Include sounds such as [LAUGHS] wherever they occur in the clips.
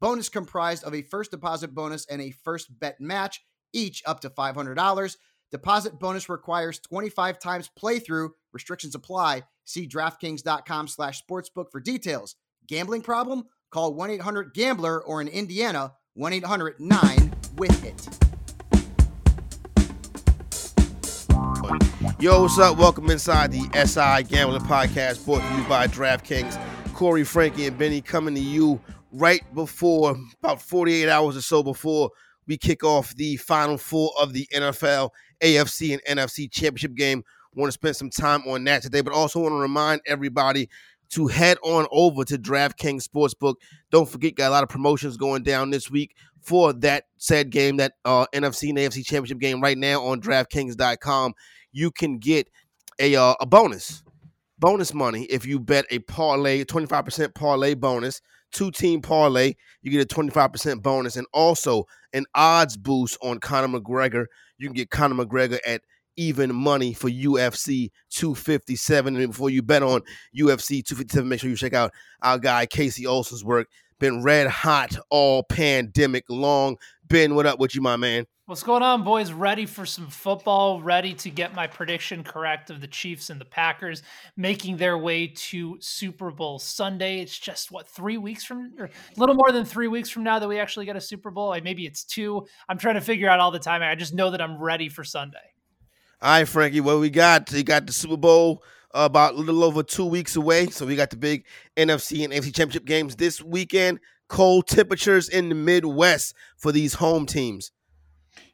Bonus comprised of a first deposit bonus and a first bet match, each up to $500. Deposit bonus requires 25 times playthrough. Restrictions apply. See DraftKings.com slash sportsbook for details. Gambling problem? Call 1-800-GAMBLER or in Indiana, 1-800-9-WITH-IT. Yo, what's up? Welcome inside the SI Gambling Podcast brought to you by DraftKings. Corey, Frankie, and Benny coming to you right before, about 48 hours or so before we kick off the final four of the NFL, AFC, and NFC championship game. Want to spend some time on that today, but also want to remind everybody to head on over to DraftKings Sportsbook. Don't forget, got a lot of promotions going down this week for that said game, that uh, NFC and AFC championship game right now on DraftKings.com. You can get a, uh, a bonus, bonus money if you bet a parlay, 25% parlay bonus two team parlay, you get a 25% bonus and also an odds boost on Conor McGregor. You can get Conor McGregor at even money for UFC 257. And before you bet on UFC 257, make sure you check out our guy Casey Olson's work. Been red hot all pandemic long. Ben, what up with you, my man? What's going on, boys? Ready for some football? Ready to get my prediction correct of the Chiefs and the Packers making their way to Super Bowl Sunday. It's just what three weeks from, or a little more than three weeks from now that we actually get a Super Bowl. Like maybe it's two. I'm trying to figure out all the time. I just know that I'm ready for Sunday. All right, Frankie. What we got? We got the Super Bowl about a little over two weeks away. So we got the big NFC and AFC championship games this weekend. Cold temperatures in the Midwest for these home teams.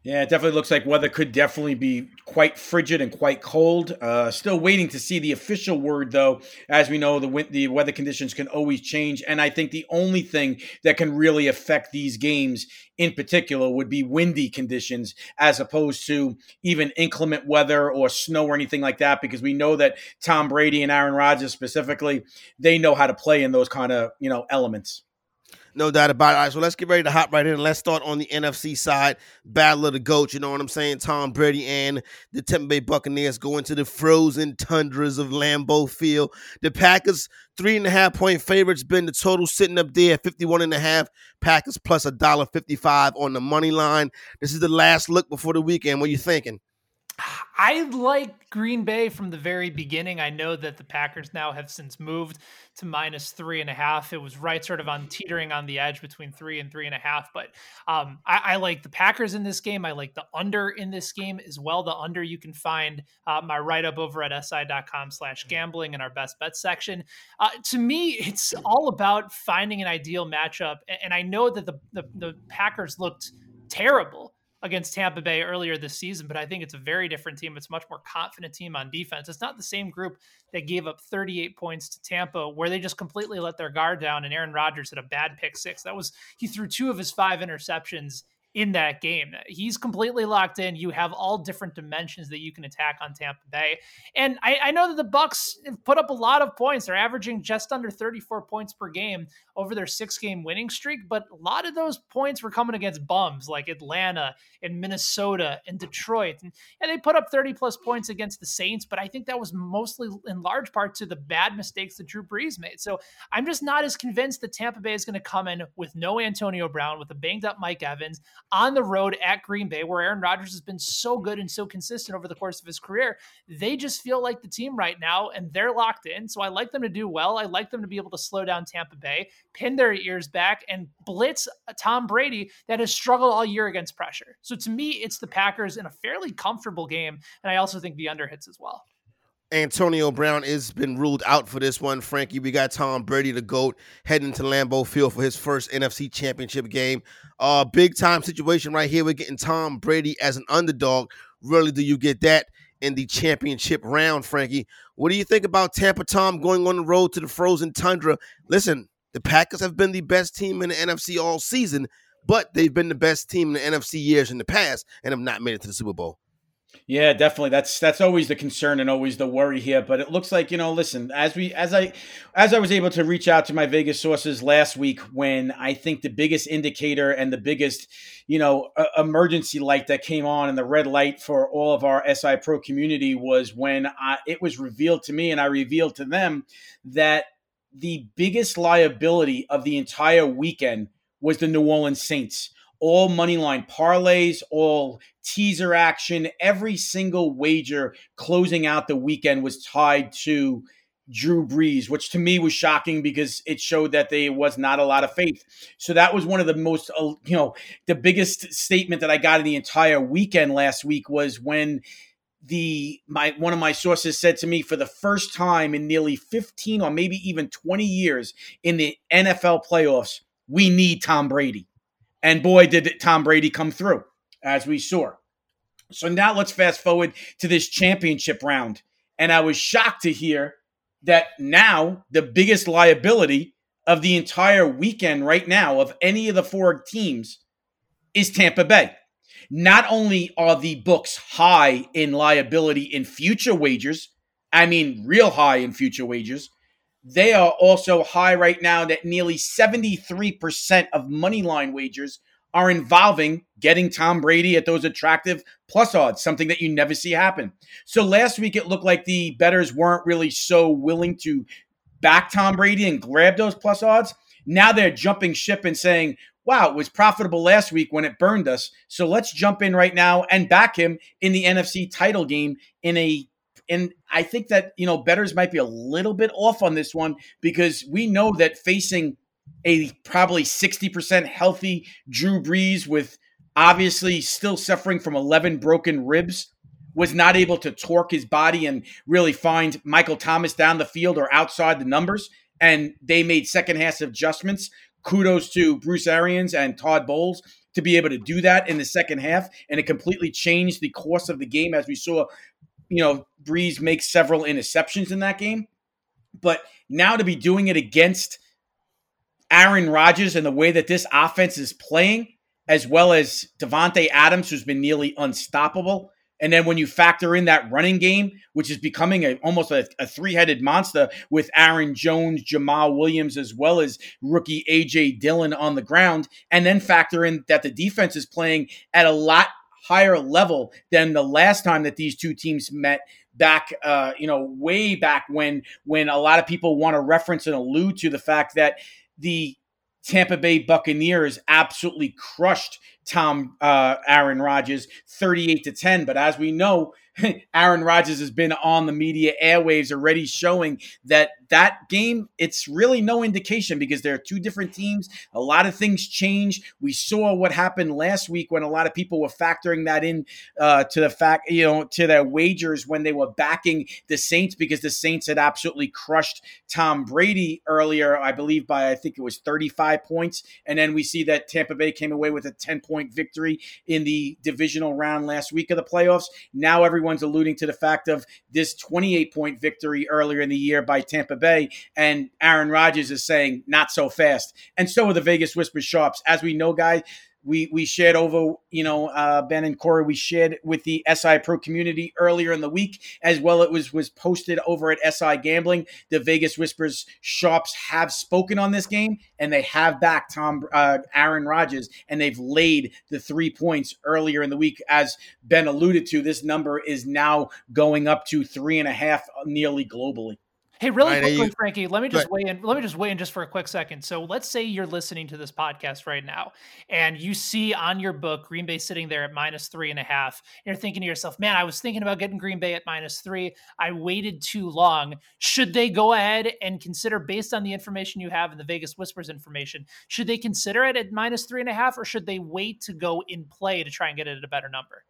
Yeah, it definitely looks like weather could definitely be quite frigid and quite cold. Uh, still waiting to see the official word, though. As we know, the the weather conditions can always change, and I think the only thing that can really affect these games in particular would be windy conditions, as opposed to even inclement weather or snow or anything like that. Because we know that Tom Brady and Aaron Rodgers specifically, they know how to play in those kind of you know elements. No doubt about it. All right, so let's get ready to hop right in. Let's start on the NFC side. Battle of the GOATs, you know what I'm saying? Tom Brady and the Tampa Bay Buccaneers go into the frozen tundras of Lambeau Field. The Packers, three and a half point favorites, been the total sitting up there at 51 and a half. Packers plus a dollar 55 on the money line. This is the last look before the weekend. What are you thinking? I like Green Bay from the very beginning. I know that the Packers now have since moved to minus three and a half. It was right sort of on teetering on the edge between three and three and a half. But um, I, I, like the Packers in this game. I like the under in this game as well. The under you can find uh, my write up over at si.com slash gambling in our best bet section. Uh, to me, it's all about finding an ideal matchup. And I know that the, the, the Packers looked terrible against Tampa Bay earlier this season, but I think it's a very different team. It's a much more confident team on defense. It's not the same group that gave up 38 points to Tampa, where they just completely let their guard down. And Aaron Rodgers had a bad pick six. That was he threw two of his five interceptions in that game. He's completely locked in. You have all different dimensions that you can attack on Tampa Bay. And I, I, know that the Bucs have put up a lot of points. They're averaging just under 34 points per game over their six game winning streak, but a lot of those points were coming against bums like Atlanta and Minnesota and Detroit. And, and they put up 30 plus points against the Saints, but I think that was mostly in large part to the bad mistakes that Drew Brees made. So I'm just not as convinced that Tampa Bay is going to come in with no Antonio Brown, with a banged up Mike Evans. On the road at Green Bay, where Aaron Rodgers has been so good and so consistent over the course of his career. They just feel like the team right now, and they're locked in. So I like them to do well. I like them to be able to slow down Tampa Bay, pin their ears back, and blitz Tom Brady that has struggled all year against pressure. So to me, it's the Packers in a fairly comfortable game. And I also think the under hits as well. Antonio Brown has been ruled out for this one. Frankie, we got Tom Brady, the GOAT, heading to Lambeau Field for his first NFC championship game. Uh, big time situation right here. We're getting Tom Brady as an underdog. Really, do you get that in the championship round, Frankie? What do you think about Tampa Tom going on the road to the frozen tundra? Listen, the Packers have been the best team in the NFC all season, but they've been the best team in the NFC years in the past and have not made it to the Super Bowl. Yeah, definitely. That's that's always the concern and always the worry here. But it looks like you know, listen, as we as I as I was able to reach out to my Vegas sources last week, when I think the biggest indicator and the biggest you know uh, emergency light that came on and the red light for all of our SI Pro community was when I, it was revealed to me and I revealed to them that the biggest liability of the entire weekend was the New Orleans Saints all money line parlays, all teaser action, every single wager closing out the weekend was tied to Drew Brees, which to me was shocking because it showed that there was not a lot of faith. So that was one of the most, uh, you know, the biggest statement that I got in the entire weekend last week was when the my one of my sources said to me for the first time in nearly 15 or maybe even 20 years in the NFL playoffs, we need Tom Brady. And boy, did Tom Brady come through, as we saw. So now let's fast forward to this championship round. And I was shocked to hear that now the biggest liability of the entire weekend right now of any of the four teams is Tampa Bay. Not only are the books high in liability in future wagers, I mean, real high in future wagers, they are also high right now that nearly 73% of money line wagers are involving getting Tom Brady at those attractive plus odds, something that you never see happen. So last week it looked like the betters weren't really so willing to back Tom Brady and grab those plus odds. Now they're jumping ship and saying, wow, it was profitable last week when it burned us. So let's jump in right now and back him in the NFC title game in a and I think that, you know, betters might be a little bit off on this one because we know that facing a probably 60% healthy Drew Brees with obviously still suffering from 11 broken ribs was not able to torque his body and really find Michael Thomas down the field or outside the numbers. And they made second half adjustments. Kudos to Bruce Arians and Todd Bowles to be able to do that in the second half. And it completely changed the course of the game as we saw you know, Brees makes several interceptions in that game. But now to be doing it against Aaron Rodgers and the way that this offense is playing, as well as Davante Adams, who's been nearly unstoppable. And then when you factor in that running game, which is becoming a, almost a, a three headed monster with Aaron Jones, Jamaal Williams, as well as rookie AJ Dillon on the ground, and then factor in that the defense is playing at a lot higher level than the last time that these two teams met back uh, you know way back when when a lot of people want to reference and allude to the fact that the Tampa Bay Buccaneers absolutely crushed Tom uh, Aaron Rodgers 38 to 10 but as we know [LAUGHS] Aaron Rodgers has been on the media airwaves already showing that that game, it's really no indication because there are two different teams. A lot of things change. We saw what happened last week when a lot of people were factoring that in uh, to the fact, you know, to their wagers when they were backing the Saints because the Saints had absolutely crushed Tom Brady earlier, I believe by I think it was 35 points. And then we see that Tampa Bay came away with a 10 point victory in the divisional round last week of the playoffs. Now everyone's alluding to the fact of this 28 point victory earlier in the year by Tampa Bay Bay, and Aaron Rodgers is saying not so fast. And so are the Vegas Whispers sharps. As we know, guys, we we shared over, you know, uh, Ben and Corey. We shared with the SI Pro community earlier in the week, as well. It was was posted over at SI Gambling. The Vegas Whispers sharps have spoken on this game, and they have backed Tom uh, Aaron Rodgers, and they've laid the three points earlier in the week. As Ben alluded to, this number is now going up to three and a half, nearly globally. Hey, really right, quickly, you, Frankie, let me just weigh in. Let me just weigh in just for a quick second. So let's say you're listening to this podcast right now and you see on your book Green Bay sitting there at minus three and a half. And you're thinking to yourself, man, I was thinking about getting Green Bay at minus three. I waited too long. Should they go ahead and consider, based on the information you have and the Vegas Whispers information, should they consider it at minus three and a half or should they wait to go in play to try and get it at a better number?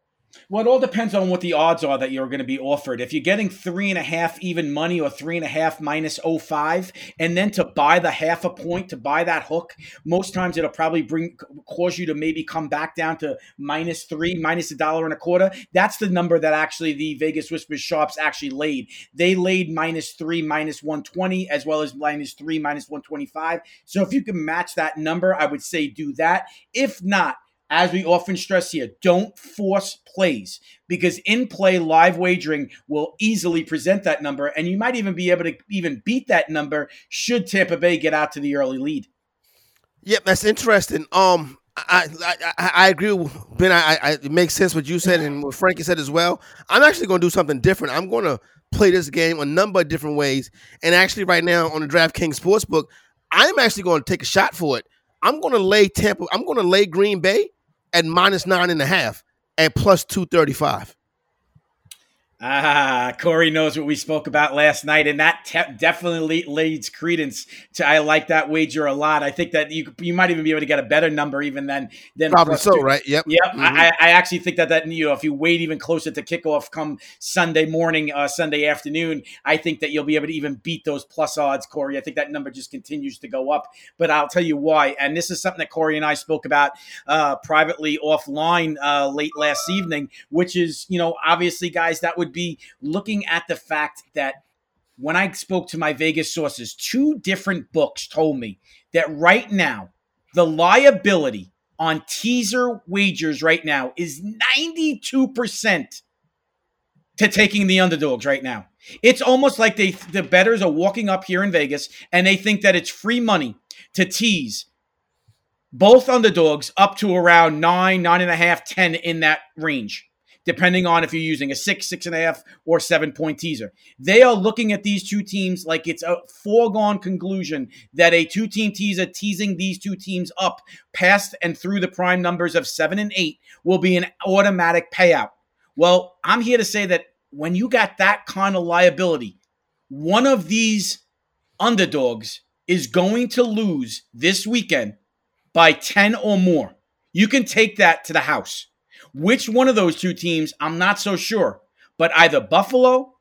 Well, it all depends on what the odds are that you're going to be offered. If you're getting three and a half even money or three and a half minus 05, and then to buy the half a point to buy that hook, most times it'll probably bring cause you to maybe come back down to minus three, minus a dollar and a quarter. That's the number that actually the Vegas Whispers sharps actually laid. They laid minus three, minus 120, as well as minus three, minus 125. So if you can match that number, I would say do that. If not, as we often stress here, don't force plays because in play live wagering will easily present that number, and you might even be able to even beat that number should Tampa Bay get out to the early lead. Yep, that's interesting. Um, I, I, I agree with Ben. I, I, it makes sense what you said and what Frankie said as well. I'm actually going to do something different. I'm going to play this game a number of different ways. And actually, right now on the DraftKings Sportsbook, I'm actually going to take a shot for it. I'm going to lay Tampa. I'm going to lay Green Bay at minus nine and a half at plus 235. Ah, Corey knows what we spoke about last night, and that te- definitely leads credence to. I like that wager a lot. I think that you you might even be able to get a better number even than than probably so, right? Yep, yep. Mm-hmm. I, I actually think that that you know if you wait even closer to kickoff come Sunday morning, uh, Sunday afternoon, I think that you'll be able to even beat those plus odds, Corey. I think that number just continues to go up. But I'll tell you why, and this is something that Corey and I spoke about uh, privately offline uh, late last evening, which is you know obviously guys that would be looking at the fact that when I spoke to my Vegas sources, two different books told me that right now, the liability on teaser wagers right now is 92% to taking the underdogs right now. It's almost like they the betters are walking up here in Vegas and they think that it's free money to tease both underdogs up to around nine, nine and a half, ten in that range depending on if you're using a six, six and a half, or seven point teaser. They are looking at these two teams like it's a foregone conclusion that a two team teaser teasing these two teams up past and through the prime numbers of seven and eight will be an automatic payout. Well, I'm here to say that when you got that kind of liability, one of these underdogs is going to lose this weekend by 10 or more. You can take that to the house. Which one of those two teams, I'm not so sure. But either Buffalo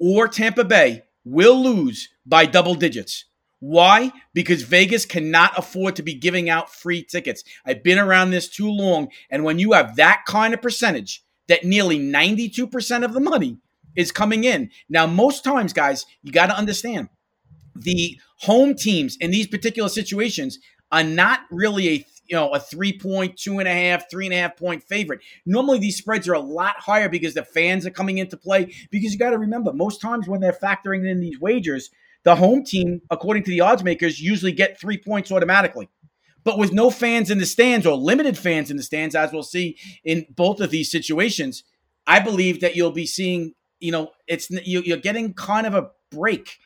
or Tampa Bay will lose by double digits. Why? Because Vegas cannot afford to be giving out free tickets. I've been around this too long. And when you have that kind of percentage, that nearly 92% of the money is coming in. Now, most times, guys, you got to understand the home teams in these particular situations are not really a you know, a three point, two and a half, three and a half point favorite. Normally, these spreads are a lot higher because the fans are coming into play. Because you got to remember, most times when they're factoring in these wagers, the home team, according to the odds makers, usually get three points automatically. But with no fans in the stands or limited fans in the stands, as we'll see in both of these situations, I believe that you'll be seeing, you know, it's you're getting kind of a break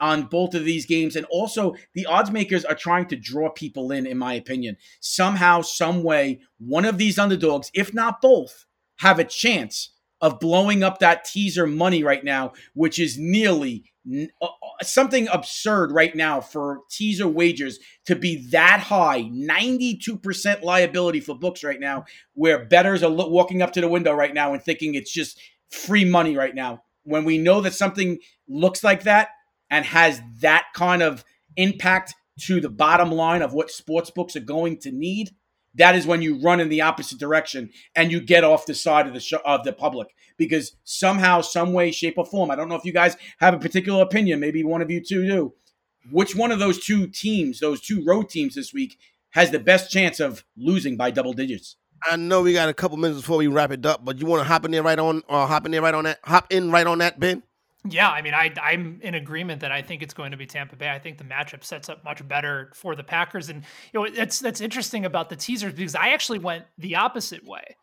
on both of these games. And also, the odds makers are trying to draw people in, in my opinion. Somehow, some way, one of these underdogs, if not both, have a chance of blowing up that teaser money right now, which is nearly uh, uh, something absurd right now for teaser wagers to be that high 92% liability for books right now where bettors are walking up to the window right now and thinking it's just free money right now when we know that something looks like that and has that kind of impact to the bottom line of what sports books are going to need, that is when you run in the opposite direction and you get off the side of the show, of the public because somehow, some way, shape, or form. I don't know if you guys have a particular opinion. Maybe one of you two do. Which one of those two teams, those two road teams this week, has the best chance of losing by double digits? I know we got a couple minutes before we wrap it up, but you want to hop in there right on, or uh, hop in there right on that, hop in right on that, Ben. Yeah, I mean, I, I'm in agreement that I think it's going to be Tampa Bay. I think the matchup sets up much better for the Packers, and you know that's that's interesting about the teasers because I actually went the opposite way.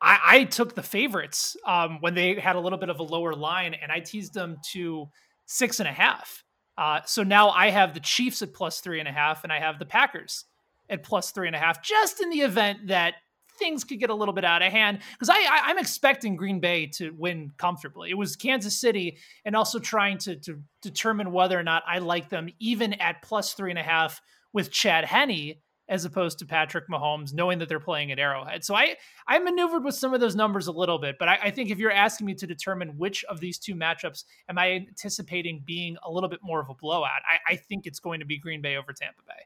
I, I took the favorites um, when they had a little bit of a lower line, and I teased them to six and a half. Uh, so now I have the Chiefs at plus three and a half, and I have the Packers at plus three and a half, just in the event that things could get a little bit out of hand. Because I, I, am expecting Green Bay to win comfortably. It was Kansas City, and also trying to to determine whether or not I like them, even at plus three and a half with Chad Henne as opposed to Patrick Mahomes, knowing that they're playing at Arrowhead. So I I maneuvered with some of those numbers a little bit, but I, I, think if you're asking me to determine which of these two matchups am I anticipating being a little bit more of a blowout, I, I think it's going to be Green Bay over Tampa Bay.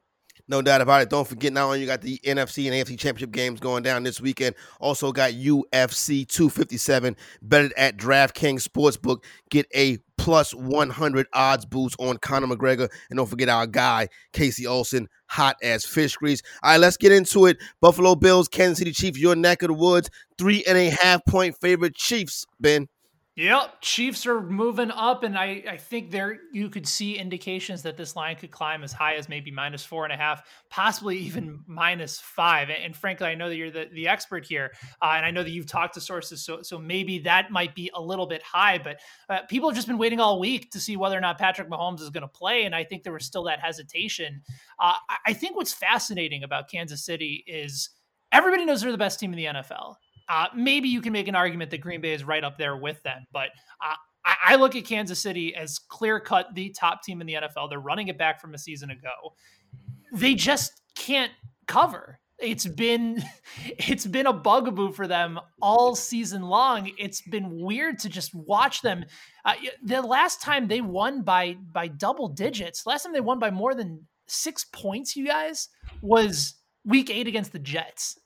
No doubt about it. Don't forget, not only you got the NFC and AFC championship games going down this weekend, also got UFC 257 betted at DraftKings Sportsbook. Get a plus 100 odds boost on Conor McGregor. And don't forget our guy, Casey Olson, hot as fish grease. All right, let's get into it. Buffalo Bills, Kansas City Chiefs, your neck of the woods. Three and a half point favorite Chiefs, Ben. Yep, Chiefs are moving up, and I, I think there you could see indications that this line could climb as high as maybe minus four and a half, possibly [LAUGHS] even minus five. And, frankly, I know that you're the, the expert here, uh, and I know that you've talked to sources, so so maybe that might be a little bit high. But uh, people have just been waiting all week to see whether or not Patrick Mahomes is going to play, and I think there was still that hesitation. Uh, I think what's fascinating about Kansas City is everybody knows they're the best team in the NFL. Uh, maybe you can make an argument that Green Bay is right up there with them, but uh, I, I, look at Kansas City as clear cut the top team in the NFL. They're running it back from a season ago. They just can't cover. It's been [LAUGHS] it's been a bugaboo for them all season long. It's been weird to just watch them. Uh, the last time they won by by double digits, last time they won by more than six points, you guys, was week eight against the Jets.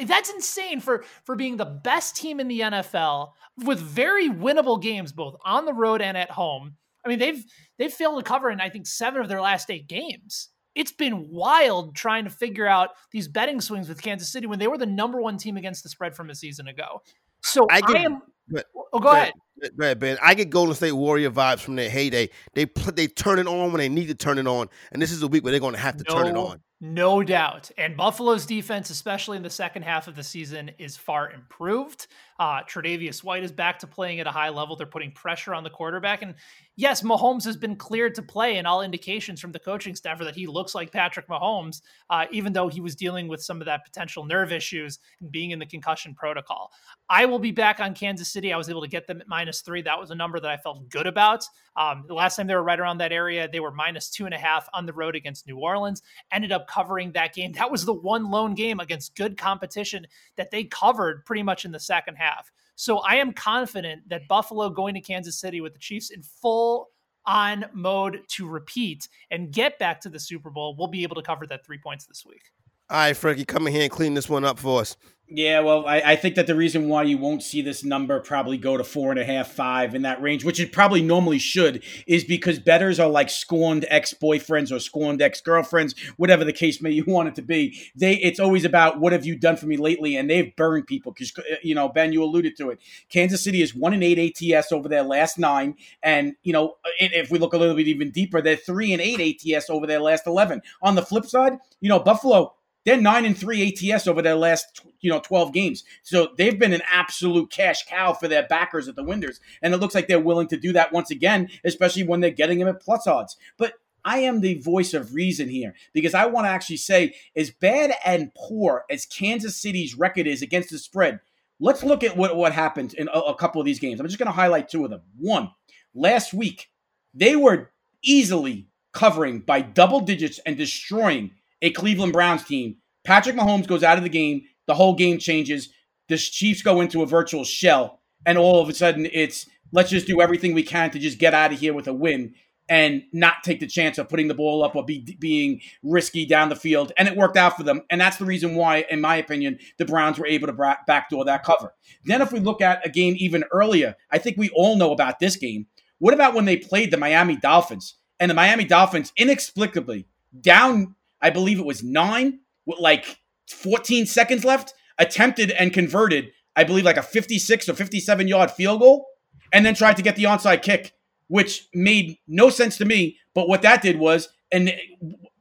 That's insane for for being the best team in the NFL with very winnable games both on the road and at home. I mean, they've they've failed to cover in I think 7 of their last 8 games. It's been wild trying to figure out these betting swings with Kansas City when they were the number 1 team against the spread from a season ago. So I, get, I am but, Oh, go ahead. Go ahead, Ben. I get Golden State Warrior vibes from their heyday. They they turn it on when they need to turn it on, and this is a week where they're going to have to no, turn it on. No doubt. And Buffalo's defense, especially in the second half of the season, is far improved. Uh, Tre'Davious White is back to playing at a high level. They're putting pressure on the quarterback. And yes, Mahomes has been cleared to play, and all indications from the coaching staff are that he looks like Patrick Mahomes, uh, even though he was dealing with some of that potential nerve issues and being in the concussion protocol. I will be back on Kansas City. I was able to get them at minus three. That was a number that I felt good about. Um, the last time they were right around that area, they were minus two and a half on the road against New Orleans. Ended up covering that game. That was the one lone game against good competition that they covered pretty much in the second half. So I am confident that Buffalo going to Kansas City with the Chiefs in full on mode to repeat and get back to the Super Bowl we'll be able to cover that three points this week. All right, Frankie, come in here and clean this one up for us. Yeah, well, I, I, think that the reason why you won't see this number probably go to four and a half, five in that range, which it probably normally should, is because betters are like scorned ex boyfriends or scorned ex girlfriends, whatever the case may [LAUGHS] you want it to be. They, it's always about what have you done for me lately, and they've burned people because uh, you know Ben, you alluded to it. Kansas City is one and eight ATS over their last nine, and you know uh, if we look a little bit even deeper, they're three and eight ATS over their last eleven. On the flip side, you know Buffalo they're nine and three ATS over their last you know 12 games. So they've been an absolute cash cow for their backers at the Winders. And it looks like they're willing to do that once again, especially when they're getting them at plus odds. But I am the voice of reason here because I want to actually say, as bad and poor as Kansas City's record is against the spread, let's look at what, what happened in a, a couple of these games. I'm just going to highlight two of them. One, last week, they were easily covering by double digits and destroying a Cleveland Browns team. Patrick Mahomes goes out of the game. The whole game changes. The Chiefs go into a virtual shell. And all of a sudden, it's let's just do everything we can to just get out of here with a win and not take the chance of putting the ball up or be, being risky down the field. And it worked out for them. And that's the reason why, in my opinion, the Browns were able to backdoor that cover. Then, if we look at a game even earlier, I think we all know about this game. What about when they played the Miami Dolphins? And the Miami Dolphins inexplicably down I believe it was nine with like 14 seconds left, attempted and converted, I believe like a 56 or 57 yard field goal, and then tried to get the onside kick, which made no sense to me. But what that did was and eh,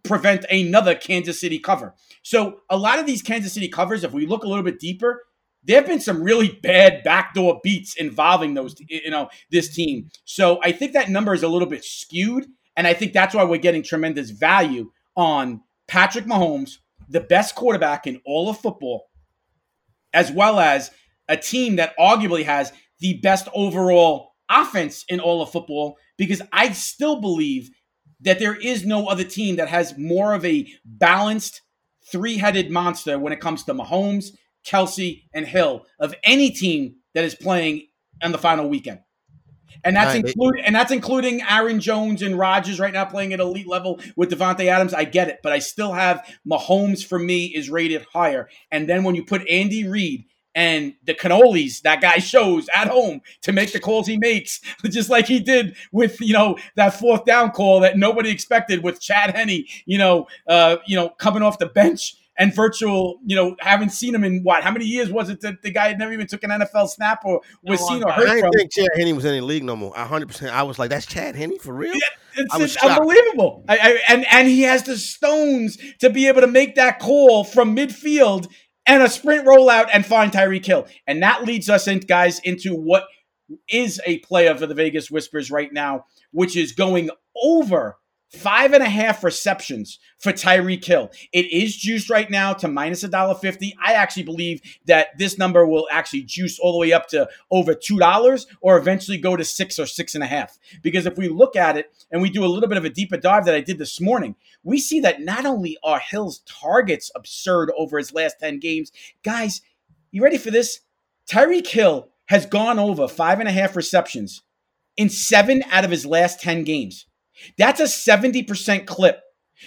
prevent another Kansas City cover. So a lot of these Kansas City covers, if we look a little bit deeper, there have been some really bad backdoor beats involving those, you know, this team. So I think that number is a little bit skewed. And I think that's why we're getting tremendous value on Patrick Mahomes, the best quarterback in all of football, as well as a team that arguably has the best overall offense in all of football, because I still believe that there is no other team that has more of a balanced three headed monster when it comes to Mahomes, Kelce, and Hill of any team that is playing on the final weekend. And that's right. including and that's including Aaron Jones and Rodgers right now playing at elite level with Davante Adams. I get it, but I still have Mahomes for me is rated higher. And then when you put Andy Reid and the cannolis that guy shows at home to make the calls he makes, [LAUGHS] just like he did with you know that fourth down call that nobody expected with Chad Henne, you know, uh, you know, coming off the bench and virtual, you know, haven't seen him in what? How many years was it that the guy had never even took an NFL snap or was no, seen or heard I didn't think Chad Henne was in the league no more. hundred percent. I was like, that's Chad Henne for real. Yeah, it's, it's unbelievable. I, I, and and he has the stones to be able to make that call from midfield and a sprint rollout and find Tyreek Hill. And that leads us in, guys, into what is a play of the Vegas Whispers right now, which is going over Five and a half receptions for Tyreek Hill. It is juiced right now to minus a dollar fifty. I actually believe that this number will actually juice all the way up to over two dollars, or eventually go to six or six and a half. Because if we look at it and we do a little bit of a deeper dive that I did this morning, we see that not only are Hill's targets absurd over his last ten games, guys, you ready for this? Tyreek Hill has gone over five and a half receptions in seven out of his last ten games. That's a 70% clip.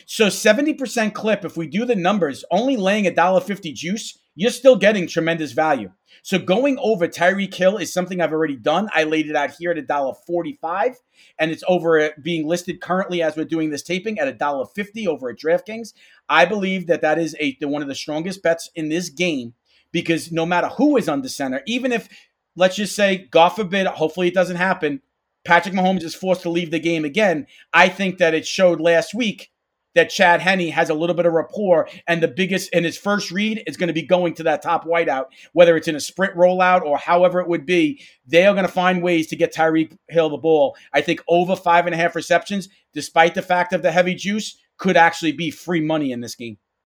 So 70% clip, if we do the numbers, only laying a dollar fifty juice, you're still getting tremendous value. So going over Tyreek Hill is something I've already done. I laid it out here at a dollar forty-five, and it's over being listed currently as we're doing this taping at a dollar fifty over at DraftKings. I believe that that is a one of the strongest bets in this game because no matter who is under center, even if let's just say, God forbid, hopefully it doesn't happen, Patrick Mahomes is forced to leave the game again, I think that it showed last week that Chad Henne has a little bit of rapport, and the biggest in his first read is going to be going to that top wideout, whether it's in a sprint rollout or however it would be. They are going to find ways to get Tyreek Hill the ball. I think over five and a half receptions, despite the fact of the heavy juice, could actually be free money in this game.